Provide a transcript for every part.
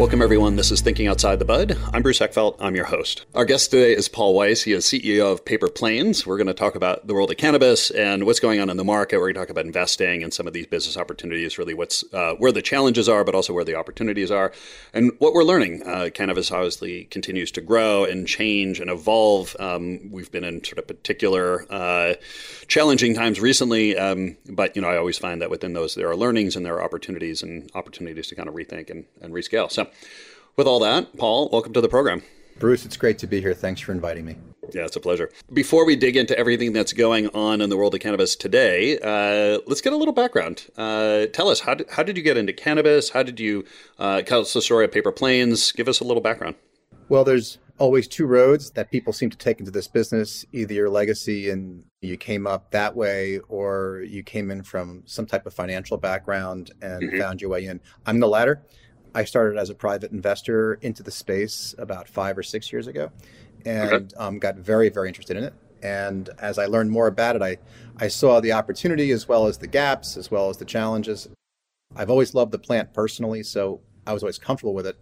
Welcome, everyone. This is Thinking Outside the Bud. I'm Bruce Eckfeldt. I'm your host. Our guest today is Paul Weiss. He is CEO of Paper Planes. We're going to talk about the world of cannabis and what's going on in the market. We're going to talk about investing and some of these business opportunities, really what's uh, where the challenges are, but also where the opportunities are, and what we're learning. Uh, cannabis obviously continues to grow and change and evolve. Um, we've been in sort of particular uh, challenging times recently, um, but you know I always find that within those there are learnings and there are opportunities and opportunities to kind of rethink and, and rescale. So with all that, Paul, welcome to the program. Bruce, it's great to be here. Thanks for inviting me. Yeah, it's a pleasure. Before we dig into everything that's going on in the world of cannabis today, uh, let's get a little background. Uh, tell us, how did, how did you get into cannabis? How did you uh, tell us the story of Paper Planes? Give us a little background. Well, there's always two roads that people seem to take into this business either your legacy and you came up that way, or you came in from some type of financial background and mm-hmm. found your way in. I'm the latter. I started as a private investor into the space about five or six years ago, and okay. um, got very, very interested in it. And as I learned more about it, I, I saw the opportunity as well as the gaps, as well as the challenges. I've always loved the plant personally, so I was always comfortable with it.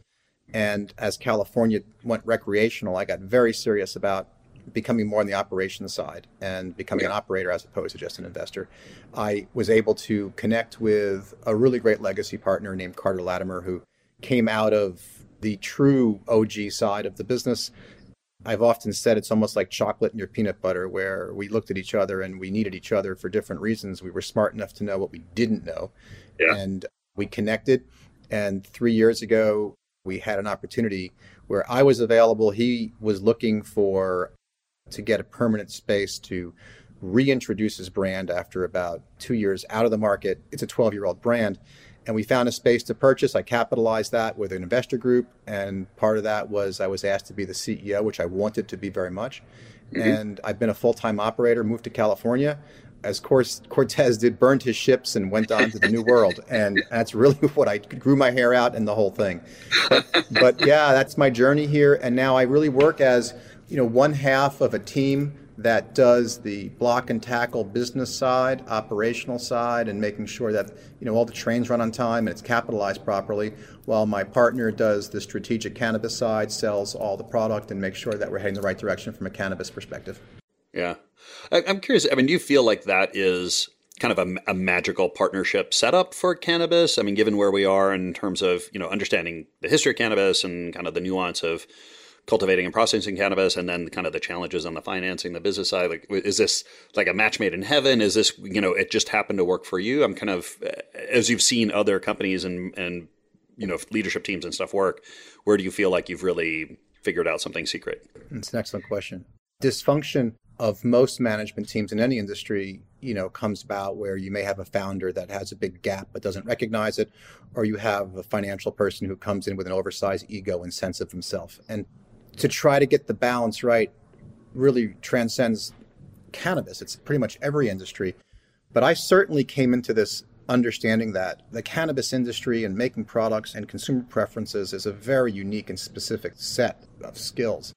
And as California went recreational, I got very serious about becoming more on the operations side and becoming yeah. an operator as opposed to just an investor. I was able to connect with a really great legacy partner named Carter Latimer, who came out of the true OG side of the business. I've often said it's almost like chocolate and your peanut butter, where we looked at each other and we needed each other for different reasons. We were smart enough to know what we didn't know. Yeah. And we connected. And three years ago, we had an opportunity where I was available. He was looking for to get a permanent space to reintroduce his brand after about two years out of the market. It's a 12 year old brand and we found a space to purchase. I capitalized that with an investor group, and part of that was I was asked to be the CEO, which I wanted to be very much. Mm-hmm. And I've been a full time operator, moved to California. As Cortez did, burned his ships and went on to the new world. And that's really what I grew my hair out and the whole thing. But, but yeah, that's my journey here. And now I really work as, you know, one half of a team that does the block and tackle business side, operational side, and making sure that you know all the trains run on time and it's capitalized properly. While my partner does the strategic cannabis side, sells all the product, and makes sure that we're heading the right direction from a cannabis perspective. Yeah, I'm curious. I mean, do you feel like that is kind of a, a, magical partnership setup for cannabis? I mean, given where we are in terms of you know understanding the history of cannabis and kind of the nuance of cultivating and processing cannabis and then kind of the challenges on the financing the business side like is this like a match made in heaven? Is this you know it just happened to work for you? I'm kind of as you've seen other companies and and you know leadership teams and stuff work where do you feel like you've really figured out something secret? It's an excellent question. Dysfunction of most management teams in any industry you know comes about where you may have a founder that has a big gap but doesn't recognize it or you have a financial person who comes in with an oversized ego and sense of himself. And to try to get the balance right really transcends cannabis. It's pretty much every industry. But I certainly came into this understanding that the cannabis industry and making products and consumer preferences is a very unique and specific set of skills.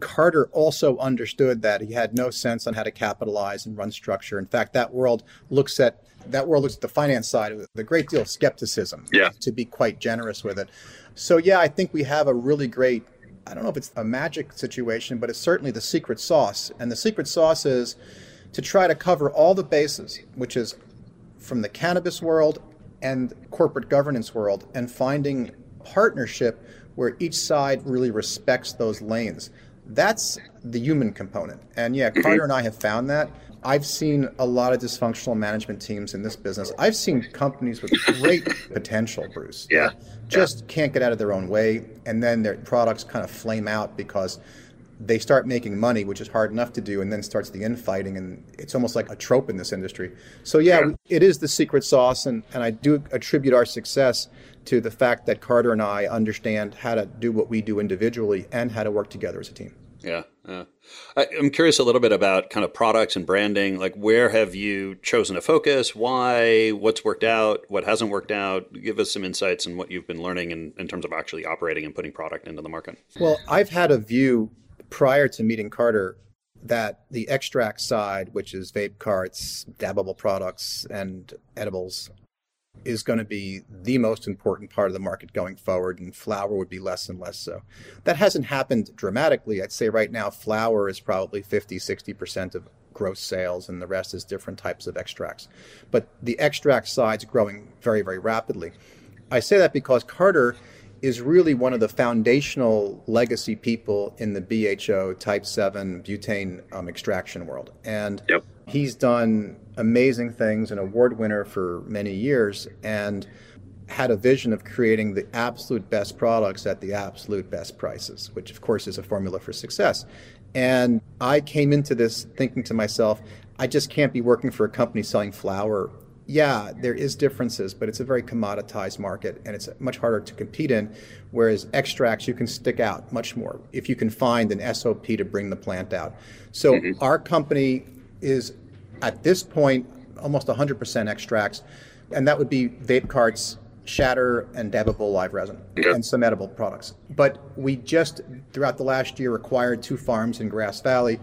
Carter also understood that he had no sense on how to capitalize and run structure. In fact, that world looks at that world looks at the finance side with a great deal of skepticism. Yeah. To be quite generous with it. So yeah, I think we have a really great I don't know if it's a magic situation, but it's certainly the secret sauce. And the secret sauce is to try to cover all the bases, which is from the cannabis world and corporate governance world, and finding partnership where each side really respects those lanes. That's the human component. And yeah. Carter and I have found that. I've seen a lot of dysfunctional management teams in this business. I've seen companies with great potential, Bruce. Yeah. Just yeah. can't get out of their own way. And then their products kind of flame out because they start making money, which is hard enough to do, and then starts the infighting, and it's almost like a trope in this industry. So yeah, yeah. it is the secret sauce, and, and I do attribute our success to the fact that Carter and I understand how to do what we do individually and how to work together as a team. Yeah, yeah. I, am curious a little bit about kind of products and branding. Like, where have you chosen to focus? Why? What's worked out? What hasn't worked out? Give us some insights on what you've been learning in, in terms of actually operating and putting product into the market. Well, I've had a view prior to meeting Carter that the extract side, which is vape carts, dabbable products, and edibles, is going to be the most important part of the market going forward, and flower would be less and less so. That hasn't happened dramatically. I'd say right now, flower is probably 50, 60% of gross sales, and the rest is different types of extracts. But the extract side's growing very, very rapidly. I say that because Carter is really one of the foundational legacy people in the BHO type 7 butane um, extraction world. And yep. he's done amazing things, an award winner for many years, and had a vision of creating the absolute best products at the absolute best prices, which of course is a formula for success. And I came into this thinking to myself, I just can't be working for a company selling flower yeah, there is differences, but it's a very commoditized market and it's much harder to compete in. Whereas extracts, you can stick out much more if you can find an SOP to bring the plant out. So mm-hmm. our company is at this point almost 100% extracts, and that would be vape carts, shatter, and dabbable live resin, and some edible products. But we just throughout the last year acquired two farms in Grass Valley.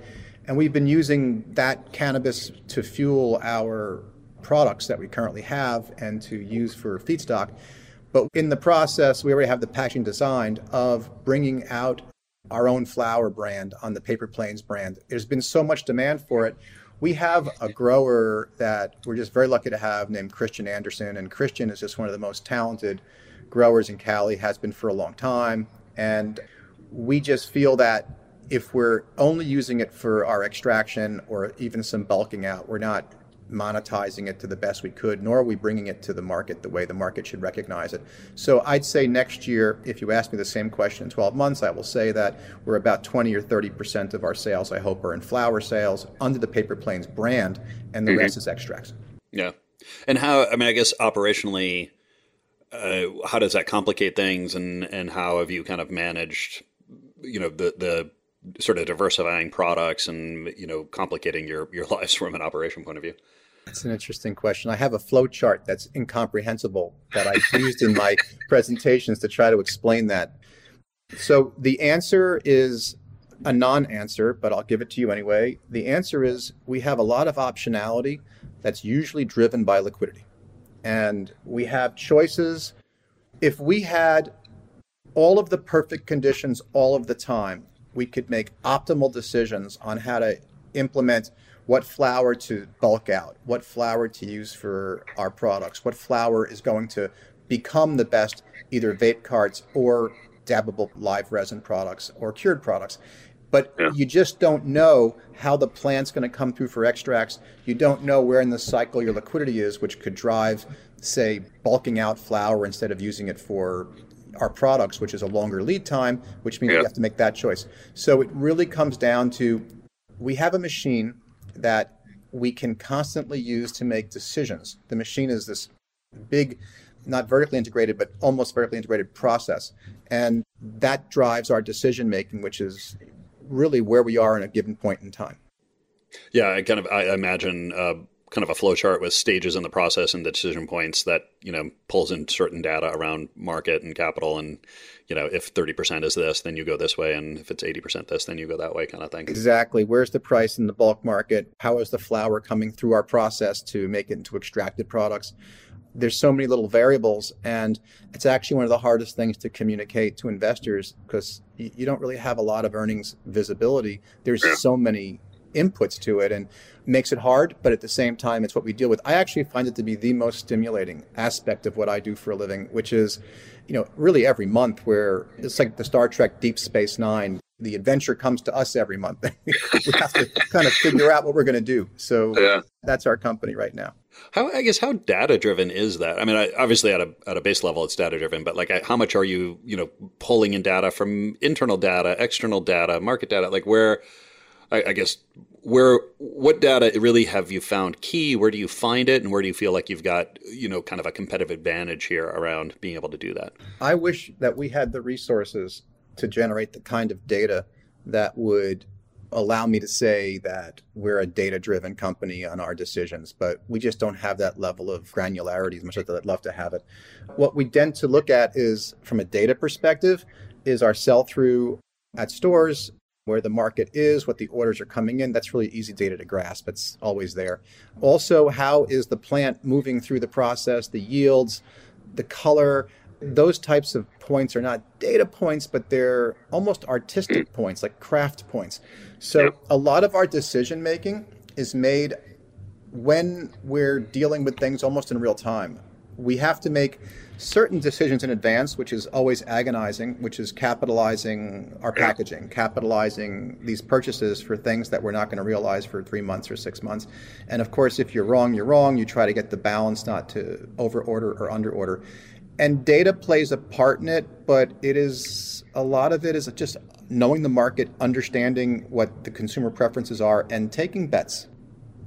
And we've been using that cannabis to fuel our products that we currently have and to use for feedstock. But in the process, we already have the packaging designed of bringing out our own flower brand on the Paper Planes brand. There's been so much demand for it. We have a grower that we're just very lucky to have named Christian Anderson, and Christian is just one of the most talented growers in Cali, has been for a long time. And we just feel that if we're only using it for our extraction or even some bulking out, we're not monetizing it to the best we could, nor are we bringing it to the market the way the market should recognize it. So I'd say next year, if you ask me the same question in 12 months, I will say that we're about 20 or 30 percent of our sales, I hope, are in flower sales under the Paper Planes brand, and the mm-hmm. rest is extracts. Yeah. And how, I mean, I guess operationally, uh, how does that complicate things and, and how have you kind of managed, you know, the, the, sort of diversifying products and you know complicating your your lives from an operation point of view that's an interesting question. I have a flow chart that's incomprehensible that I've used in my presentations to try to explain that. So the answer is a non answer, but I'll give it to you anyway. The answer is we have a lot of optionality that's usually driven by liquidity. And we have choices. If we had all of the perfect conditions all of the time, we could make optimal decisions on how to implement what flower to bulk out, what flower to use for our products, what flower is going to become the best either vape carts or dabbable live resin products or cured products. But yeah. you just don't know how the plant's going to come through for extracts. You don't know where in the cycle your liquidity is, which could drive, say, bulking out flower instead of using it for our products, which is a longer lead time, which means yeah. we have to make that choice. So it really comes down to we have a machine that we can constantly use to make decisions. The machine is this big, not vertically integrated, but almost vertically integrated process. And that drives our decision making, which is really where we are in a given point in time. Yeah, I kind of I imagine uh, kind of a flow chart with stages in the process and the decision points that you know pulls in certain data around market and capital and you know if 30% is this then you go this way and if it's 80% this then you go that way kind of thing. Exactly. Where's the price in the bulk market? How is the flower coming through our process to make it into extracted products? There's so many little variables and it's actually one of the hardest things to communicate to investors because you don't really have a lot of earnings visibility. There's yeah. so many inputs to it and makes it hard, but at the same time, it's what we deal with. I actually find it to be the most stimulating aspect of what I do for a living, which is, you know, really every month where it's like the Star Trek Deep Space Nine. the adventure comes to us every month. we have to kind of figure out what we're going to do. So yeah. that's our company right now. How I guess how data driven is that? I mean, I, obviously at a at a base level, it's data driven, but like, how much are you you know pulling in data from internal data, external data, market data? Like, where I, I guess where what data really have you found key? Where do you find it, and where do you feel like you've got you know kind of a competitive advantage here around being able to do that? I wish that we had the resources to generate the kind of data that would allow me to say that we're a data driven company on our decisions, but we just don't have that level of granularity as much as I'd love to have it. What we tend to look at is from a data perspective is our sell through at stores, where the market is, what the orders are coming in. That's really easy data to grasp. It's always there. Also, how is the plant moving through the process, the yields, the color, those types of points are not data points, but they're almost artistic points, like craft points. So a lot of our decision making is made when we're dealing with things almost in real time. We have to make certain decisions in advance, which is always agonizing, which is capitalizing our packaging, capitalizing these purchases for things that we're not going to realize for three months or six months. And of course, if you're wrong, you're wrong. You try to get the balance not to over order or under order and data plays a part in it, but it is a lot of it is just knowing the market, understanding what the consumer preferences are, and taking bets.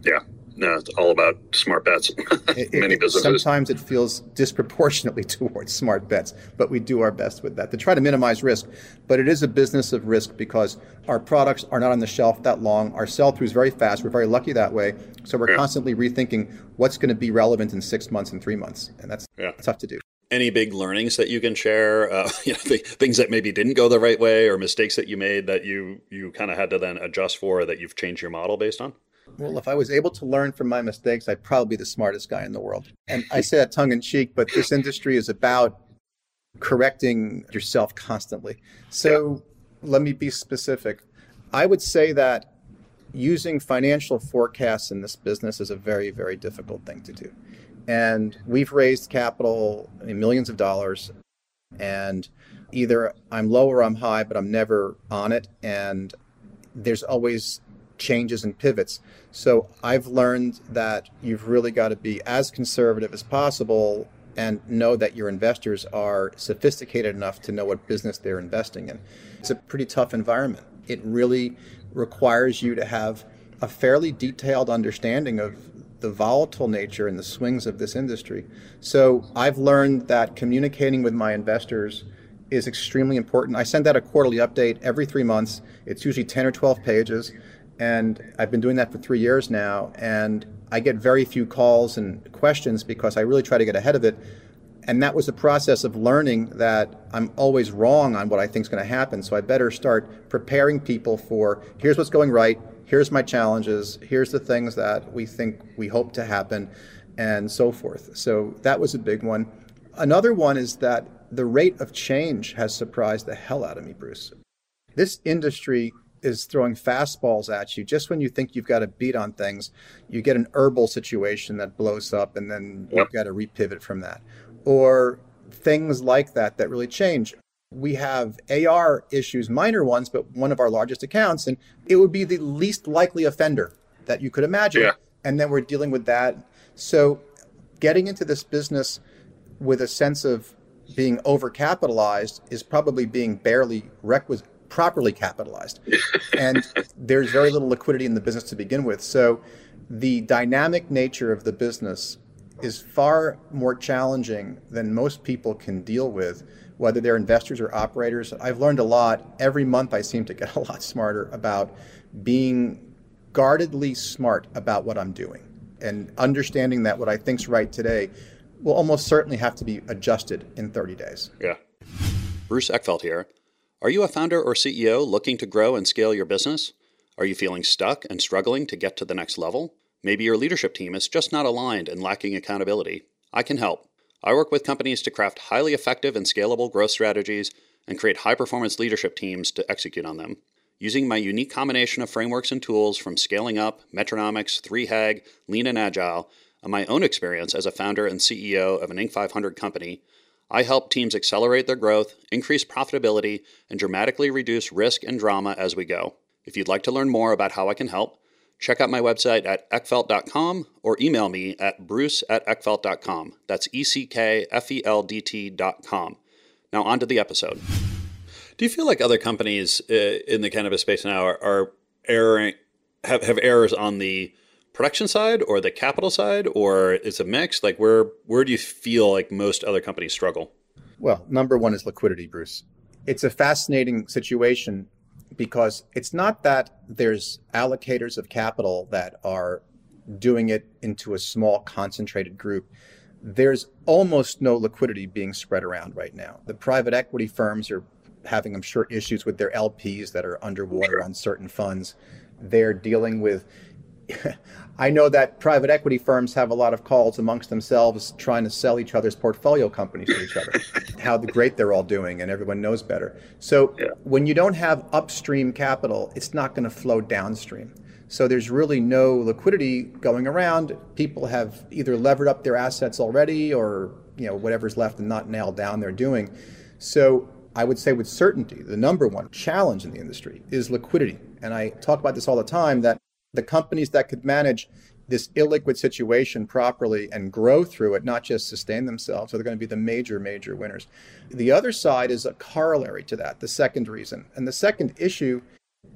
Yeah. No, it's all about smart bets. Many it, businesses. Sometimes it feels disproportionately towards smart bets, but we do our best with that to try to minimize risk. But it is a business of risk because our products are not on the shelf that long. Our sell through is very fast. We're very lucky that way. So we're yeah. constantly rethinking what's going to be relevant in six months and three months. And that's yeah. tough to do any big learnings that you can share? Uh, you know, things that maybe didn't go the right way, or mistakes that you made that you you kind of had to then adjust for, that you've changed your model based on. Well, if I was able to learn from my mistakes, I'd probably be the smartest guy in the world. And I say that tongue in cheek, but this industry is about correcting yourself constantly. So yeah. let me be specific. I would say that using financial forecasts in this business is a very, very difficult thing to do. And we've raised capital in millions of dollars. And either I'm low or I'm high, but I'm never on it. And there's always changes and pivots. So I've learned that you've really got to be as conservative as possible and know that your investors are sophisticated enough to know what business they're investing in. It's a pretty tough environment. It really requires you to have a fairly detailed understanding of the volatile nature and the swings of this industry. So I've learned that communicating with my investors is extremely important. I send out a quarterly update every three months. It's usually 10 or 12 pages. And I've been doing that for three years now. And I get very few calls and questions because I really try to get ahead of it. And that was the process of learning that I'm always wrong on what I think is going to happen. So I better start preparing people for here's what's going right, here's my challenges, here's the things that we think we hope to happen, and so forth. So that was a big one. Another one is that the rate of change has surprised the hell out of me, Bruce. This industry is throwing fastballs at you just when you think you've got a beat on things you get an herbal situation that blows up and then you've got to repivot from that or things like that that really change we have AR issues, minor ones, but one of our largest accounts, and it would be the least likely offender that you could imagine. Yeah. And then we're dealing with that. So getting into this business with a sense of being overcapitalized is probably being barely requisite properly capitalized. and there's very little liquidity in the business to begin with. So the dynamic nature of the business is far more challenging than most people can deal with whether they're investors or operators. I've learned a lot. Every month, I seem to get a lot smarter about being guardedly smart about what I'm doing and understanding that what I think's right today will almost certainly have to be adjusted in 30 days. Yeah. Bruce Eckfeldt here. Are you a founder or CEO looking to grow and scale your business? Are you feeling stuck and struggling to get to the next level? Maybe your leadership team is just not aligned and lacking accountability. I can help. I work with companies to craft highly effective and scalable growth strategies and create high performance leadership teams to execute on them. Using my unique combination of frameworks and tools from scaling up, Metronomics, 3HAG, Lean and Agile, and my own experience as a founder and CEO of an Inc. 500 company, I help teams accelerate their growth, increase profitability, and dramatically reduce risk and drama as we go. If you'd like to learn more about how I can help, check out my website at eckfeldt.com or email me at bruce at eckfeldt.com. That's E C K F E L D T.com. Now, on to the episode. Do you feel like other companies uh, in the cannabis space now are, are erring, have, have errors on the production side or the capital side, or it's a mix? Like, where where do you feel like most other companies struggle? Well, number one is liquidity, Bruce. It's a fascinating situation because it's not that there's allocators of capital that are doing it into a small concentrated group. There's almost no liquidity being spread around right now. The private equity firms are having, I'm sure, issues with their LPs that are underwater on certain funds. They're dealing with I know that private equity firms have a lot of calls amongst themselves trying to sell each other's portfolio companies to each other, how great they're all doing, and everyone knows better. So yeah. when you don't have upstream capital, it's not going to flow downstream. So there's really no liquidity going around. People have either levered up their assets already, or you know whatever's left and not nailed down they're doing. So I would say with certainty, the number one challenge in the industry is liquidity. And I talk about this all the time that the companies that could manage this illiquid situation properly and grow through it, not just sustain themselves, are going to be the major, major winners. The other side is a corollary to that, the second reason. And the second issue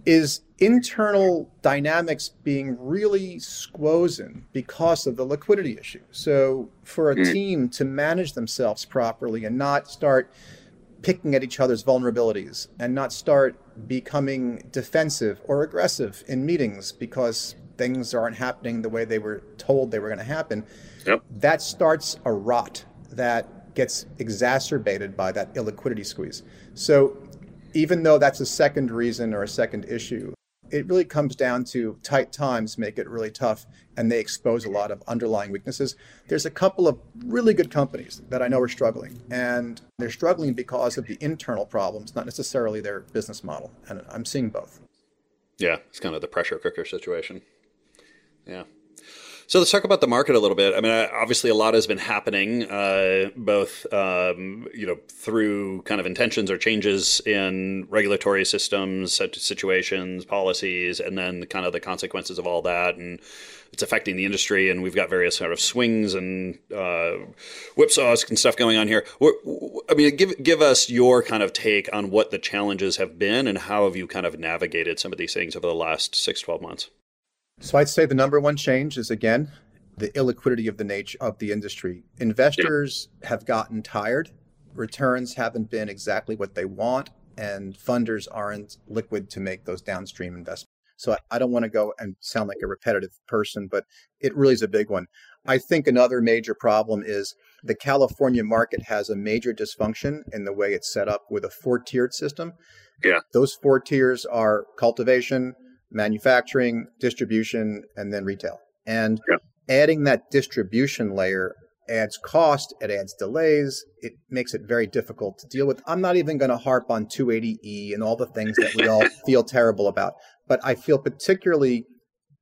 is internal dynamics being really squozen because of the liquidity issue. So, for a hmm. team to manage themselves properly and not start picking at each other's vulnerabilities and not start becoming defensive or aggressive in meetings because things aren't happening the way they were told they were going to happen, yep. that starts a rot that gets exacerbated by that illiquidity squeeze. So even though that's a second reason or a second issue, it really comes down to tight times make it really tough and they expose a lot of underlying weaknesses. There's a couple of really good companies that I know are struggling and they're struggling because of the internal problems, not necessarily their business model. And I'm seeing both. Yeah, it's kind of the pressure cooker situation. Yeah. So let's talk about the market a little bit. I mean, obviously, a lot has been happening, uh, both um, you know through kind of intentions or changes in regulatory systems, situations, policies, and then kind of the consequences of all that, and it's affecting the industry. And we've got various sort of swings and uh, whipsaws and stuff going on here. I mean, give give us your kind of take on what the challenges have been, and how have you kind of navigated some of these things over the last six, 12 months. So I'd say the number one change is again the illiquidity of the nature of the industry. Investors have gotten tired. Returns haven't been exactly what they want, and funders aren't liquid to make those downstream investments. So I don't want to go and sound like a repetitive person, but it really is a big one. I think another major problem is the California market has a major dysfunction in the way it's set up with a four tiered system. Yeah. Those four tiers are cultivation, manufacturing, distribution, and then retail. And yeah. adding that distribution layer adds cost, it adds delays, it makes it very difficult to deal with. I'm not even going to harp on 280E and all the things that we all feel terrible about, but I feel particularly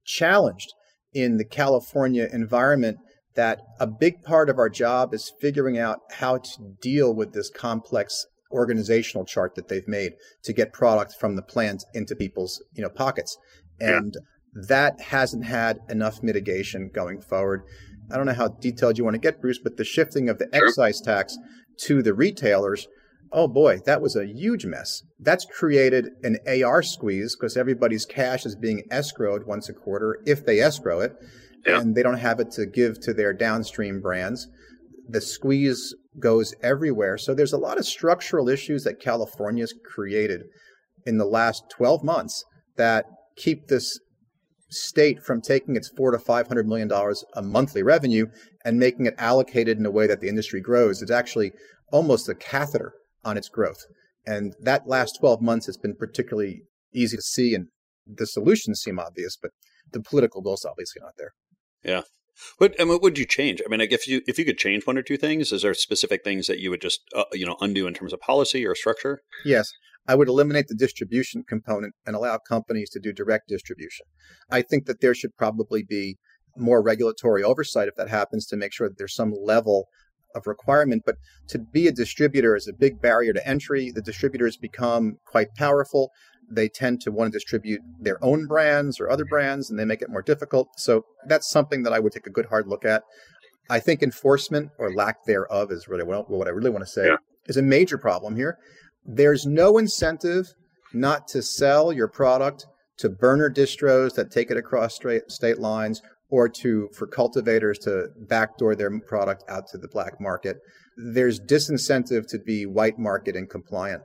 challenged in the California environment that a big part of our job is figuring out how to deal with this complex organizational chart that they've made to get product from the plant into people's you know pockets and yeah. that hasn't had enough mitigation going forward i don't know how detailed you want to get bruce but the shifting of the sure. excise tax to the retailers oh boy that was a huge mess that's created an ar squeeze because everybody's cash is being escrowed once a quarter if they escrow it yeah. and they don't have it to give to their downstream brands the squeeze goes everywhere. So there's a lot of structural issues that California's created in the last 12 months that keep this state from taking its four to five hundred million dollars a monthly revenue and making it allocated in a way that the industry grows. It's actually almost a catheter on its growth. And that last 12 months has been particularly easy to see and the solutions seem obvious, but the political will is obviously not there. Yeah. What and what would you change? I mean, like if you if you could change one or two things, is there specific things that you would just uh, you know undo in terms of policy or structure? Yes, I would eliminate the distribution component and allow companies to do direct distribution. I think that there should probably be more regulatory oversight if that happens to make sure that there's some level of requirement, but to be a distributor is a big barrier to entry. The distributors become quite powerful. They tend to want to distribute their own brands or other mm-hmm. brands, and they make it more difficult. So that's something that I would take a good hard look at. I think enforcement or lack thereof is really what, what I really want to say yeah. is a major problem here. There's no incentive not to sell your product to burner distros that take it across state lines or to for cultivators to backdoor their product out to the black market. There's disincentive to be white market and compliant.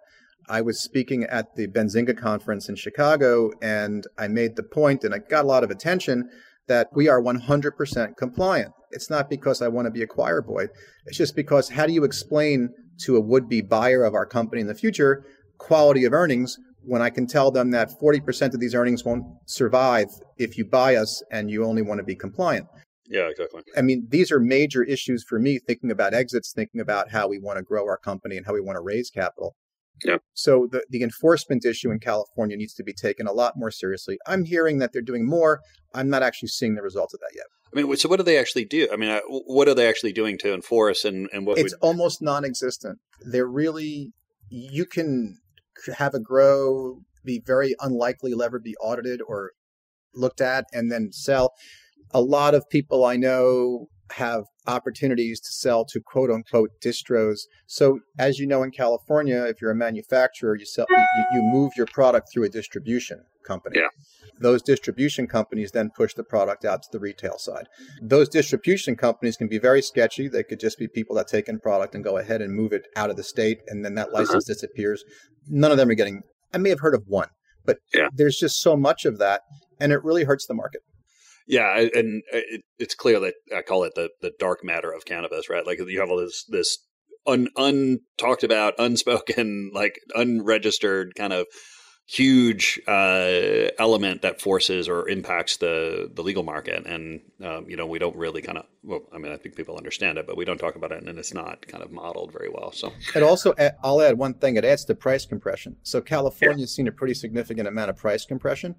I was speaking at the Benzinga conference in Chicago, and I made the point, and I got a lot of attention, that we are 100% compliant. It's not because I want to be a choir boy. It's just because how do you explain to a would be buyer of our company in the future quality of earnings when I can tell them that 40% of these earnings won't survive if you buy us and you only want to be compliant. Yeah, exactly. I mean, these are major issues for me thinking about exits, thinking about how we want to grow our company and how we want to raise capital. Yeah. So the, the enforcement issue in California needs to be taken a lot more seriously. I'm hearing that they're doing more. I'm not actually seeing the results of that yet. I mean, so what do they actually do? I mean, uh, what are they actually doing to enforce and, and what? It's would... almost non-existent. They're really, you can have a grow be very unlikely to ever be audited or looked at and then sell. A lot of people I know have opportunities to sell to quote unquote distros. So, as you know, in California, if you're a manufacturer, you sell you, you move your product through a distribution company. Yeah. Those distribution companies then push the product out to the retail side. Those distribution companies can be very sketchy. They could just be people that take in product and go ahead and move it out of the state, and then that uh-huh. license uh-huh. disappears. None of them are getting. I may have heard of one, but yeah. there's just so much of that, and it really hurts the market. Yeah, and uh, it, it's clear that I call it the the dark matter of cannabis, right? Like you have all this this un untalked about, unspoken, like unregistered kind of huge uh, element that forces or impacts the the legal market, and um, you know we don't really kind of. Well, I mean, I think people understand it, but we don't talk about it, and it's not kind of modeled very well. So it also, I'll add one thing. It adds to price compression. So California's yeah. seen a pretty significant amount of price compression,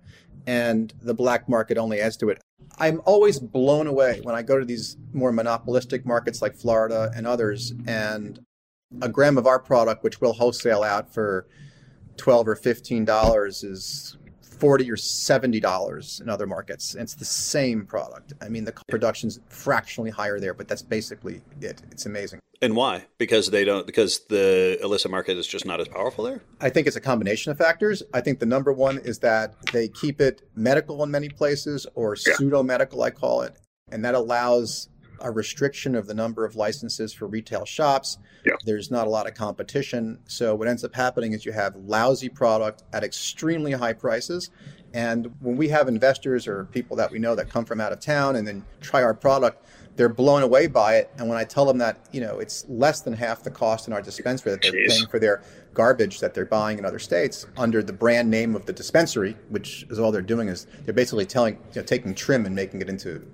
and the black market only adds to it. I'm always blown away when I go to these more monopolistic markets like Florida and others, and a gram of our product, which we'll wholesale out for 12 or 15 dollars is 40 or 70 dollars in other markets. It's the same product. I mean the production's fractionally higher there but that's basically it. It's amazing. And why? Because they don't because the illicit market is just not as powerful there? I think it's a combination of factors. I think the number one is that they keep it medical in many places or yeah. pseudo medical i call it. And that allows a restriction of the number of licenses for retail shops. Yeah. There's not a lot of competition. So what ends up happening is you have lousy product at extremely high prices. And when we have investors or people that we know that come from out of town and then try our product, they're blown away by it. And when I tell them that, you know, it's less than half the cost in our dispensary that they're Jeez. paying for their garbage that they're buying in other states under the brand name of the dispensary, which is all they're doing is they're basically telling, you know, taking trim and making it into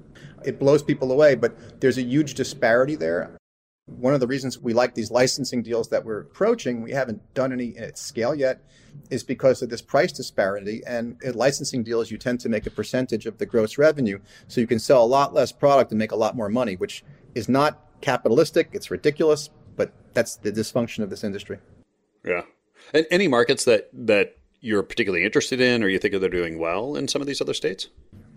it blows people away, but there's a huge disparity there. One of the reasons we like these licensing deals that we're approaching, we haven't done any at scale yet, is because of this price disparity. And in licensing deals, you tend to make a percentage of the gross revenue. So you can sell a lot less product and make a lot more money, which is not capitalistic. It's ridiculous, but that's the dysfunction of this industry. Yeah. And any markets that, that you're particularly interested in or you think they're doing well in some of these other states?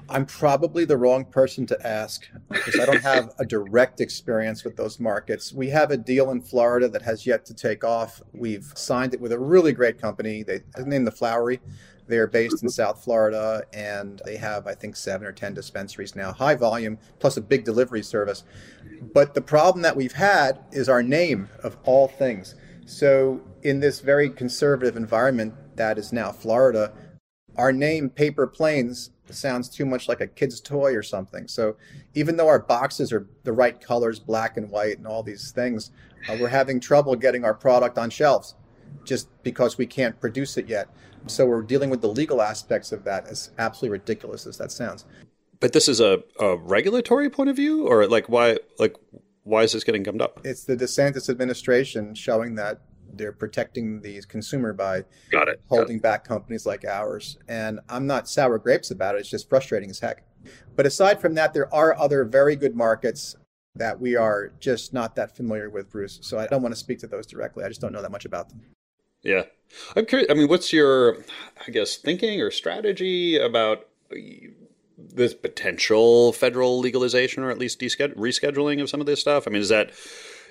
I'm probably the wrong person to ask because I don't have a direct experience with those markets. We have a deal in Florida that has yet to take off. We've signed it with a really great company. They named the Flowery. They're based in South Florida and they have, I think, seven or 10 dispensaries now, high volume, plus a big delivery service. But the problem that we've had is our name of all things. So, in this very conservative environment that is now Florida, our name, Paper Planes, sounds too much like a kid's toy or something. So even though our boxes are the right colors, black and white, and all these things, uh, we're having trouble getting our product on shelves just because we can't produce it yet. So we're dealing with the legal aspects of that, as absolutely ridiculous as that sounds. But this is a, a regulatory point of view, or like why like why is this getting gummed up? It's the DeSantis administration showing that they're protecting the consumer by Got it. holding Got it. back companies like ours. And I'm not sour grapes about it. It's just frustrating as heck. But aside from that, there are other very good markets. that we are just not that familiar with, Bruce. So I don't want to speak to those directly. I just don't know that much about them. Yeah. I'm curious. I mean, what's your, I guess, thinking or strategy about this potential federal legalization or at least rescheduling of some of this stuff? I mean, is that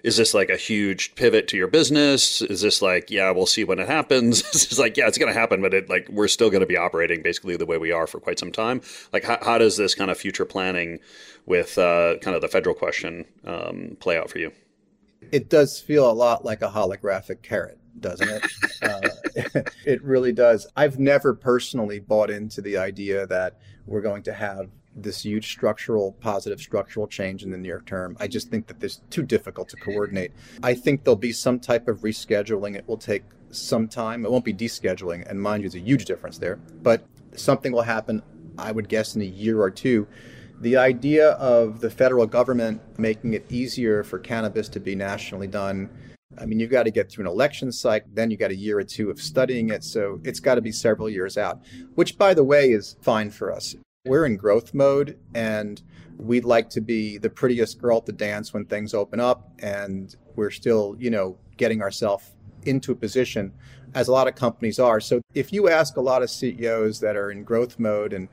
is this like a huge pivot to your business? Is this like, yeah, we'll see when it happens? it's like, yeah, it's going to happen, but it like we're still going to be operating basically the way we are for quite some time. Like, how, how does this kind of future planning with uh, kind of the federal question um, play out for you? It does feel a lot like a holographic carrot, doesn't it? uh, it really does. I've never personally bought into the idea that we're going to have this huge structural, positive structural change in the near term. I just think that this too difficult to coordinate. I think there'll be some type of rescheduling. It will take some time. It won't be descheduling, and mind you, there's a huge difference there. But something will happen, I would guess, in a year or two. The idea of the federal government making it easier for cannabis to be nationally done. I mean, you've got to get through an election cycle, then you got a year or two of studying it. So it's got to be several years out, which, by the way, is fine for us we're in growth mode and we'd like to be the prettiest girl at the dance when things open up and we're still you know getting ourselves into a position as a lot of companies are. So if you ask a lot of ceos that are in growth mode and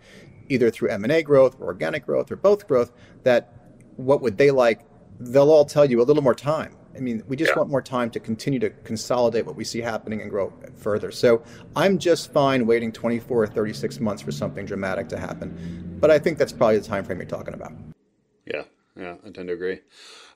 either through m&a growth or organic growth or both growth that what would they like they'll all tell you a little more time I mean, we just yeah. want more time to continue to consolidate what we see happening and grow further. So I'm just fine waiting 24 or 36 months for something dramatic to happen. But I think that's probably the time frame you're talking about. Yeah, yeah, I tend to agree.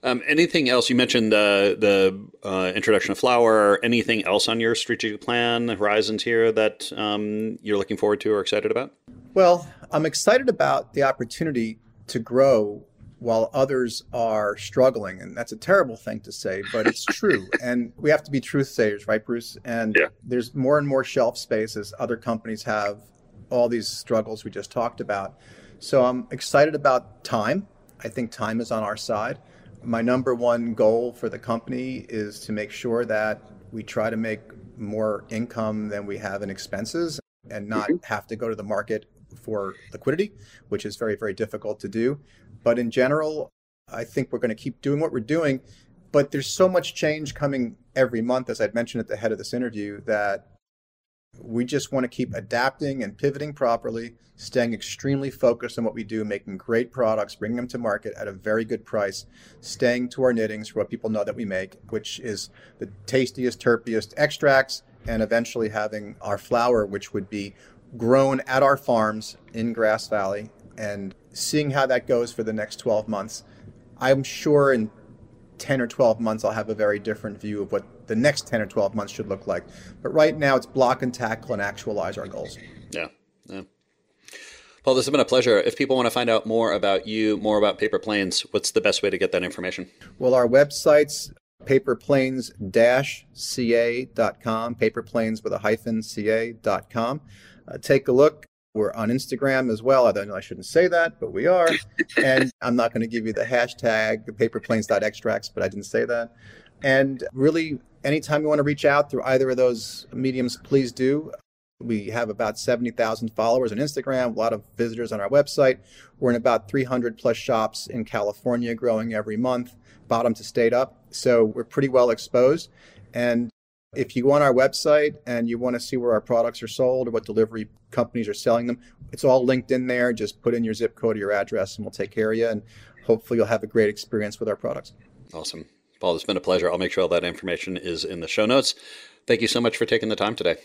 Um, anything else? You mentioned the the uh, introduction of flower. Anything else on your strategic plan horizons here that um, you're looking forward to or excited about? Well, I'm excited about the opportunity to grow while others are struggling. And that's a terrible thing to say, but it's true. and we have to be truth sayers, right, Bruce? And yeah. there's more and more shelf space as other companies have all these struggles we just talked about. So I'm excited about time. I think time is on our side. My number one goal for the company is to make sure that we try to make more income than we have in expenses and not mm-hmm. have to go to the market for liquidity, which is very, very difficult to do. But in general, I think we're going to keep doing what we're doing. But there's so much change coming every month, as I'd mentioned at the head of this interview, that we just want to keep adapting and pivoting properly, staying extremely focused on what we do, making great products, bringing them to market at a very good price, staying to our knittings for what people know that we make, which is the tastiest, terpiest extracts, and eventually having our flower, which would be grown at our farms in Grass Valley and seeing how that goes for the next 12 months. I'm sure in 10 or 12 months I'll have a very different view of what the next 10 or 12 months should look like. But right now it's block and tackle and actualize our goals. Yeah. Yeah. Paul, this has been a pleasure. If people want to find out more about you, more about Paper Planes, what's the best way to get that information? Well, our website's paperplanes-ca.com, paperplanes with a hyphen ca.com. Uh, take a look. We're on Instagram as well. I don't know I shouldn't say that, but we are. and I'm not going to give you the hashtag paperplanes.extracts, but I didn't say that. And really, anytime you want to reach out through either of those mediums, please do. We have about 70,000 followers on Instagram, a lot of visitors on our website. We're in about 300 plus shops in California, growing every month, bottom to state up. So we're pretty well exposed. And if you go on our website and you want to see where our products are sold or what delivery companies are selling them, it's all linked in there. Just put in your zip code or your address and we'll take care of you. And hopefully you'll have a great experience with our products. Awesome. Paul, it's been a pleasure. I'll make sure all that information is in the show notes. Thank you so much for taking the time today.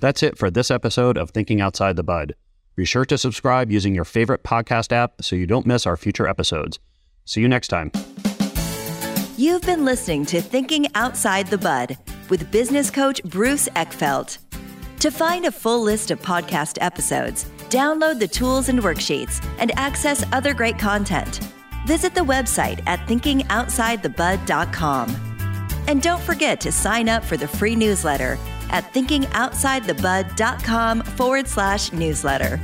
That's it for this episode of Thinking Outside the Bud. Be sure to subscribe using your favorite podcast app so you don't miss our future episodes. See you next time. You've been listening to Thinking Outside the Bud with business coach Bruce Eckfeldt. To find a full list of podcast episodes, download the tools and worksheets, and access other great content, visit the website at thinkingoutsidethebud.com. And don't forget to sign up for the free newsletter at thinkingoutsidethebud.com forward slash newsletter.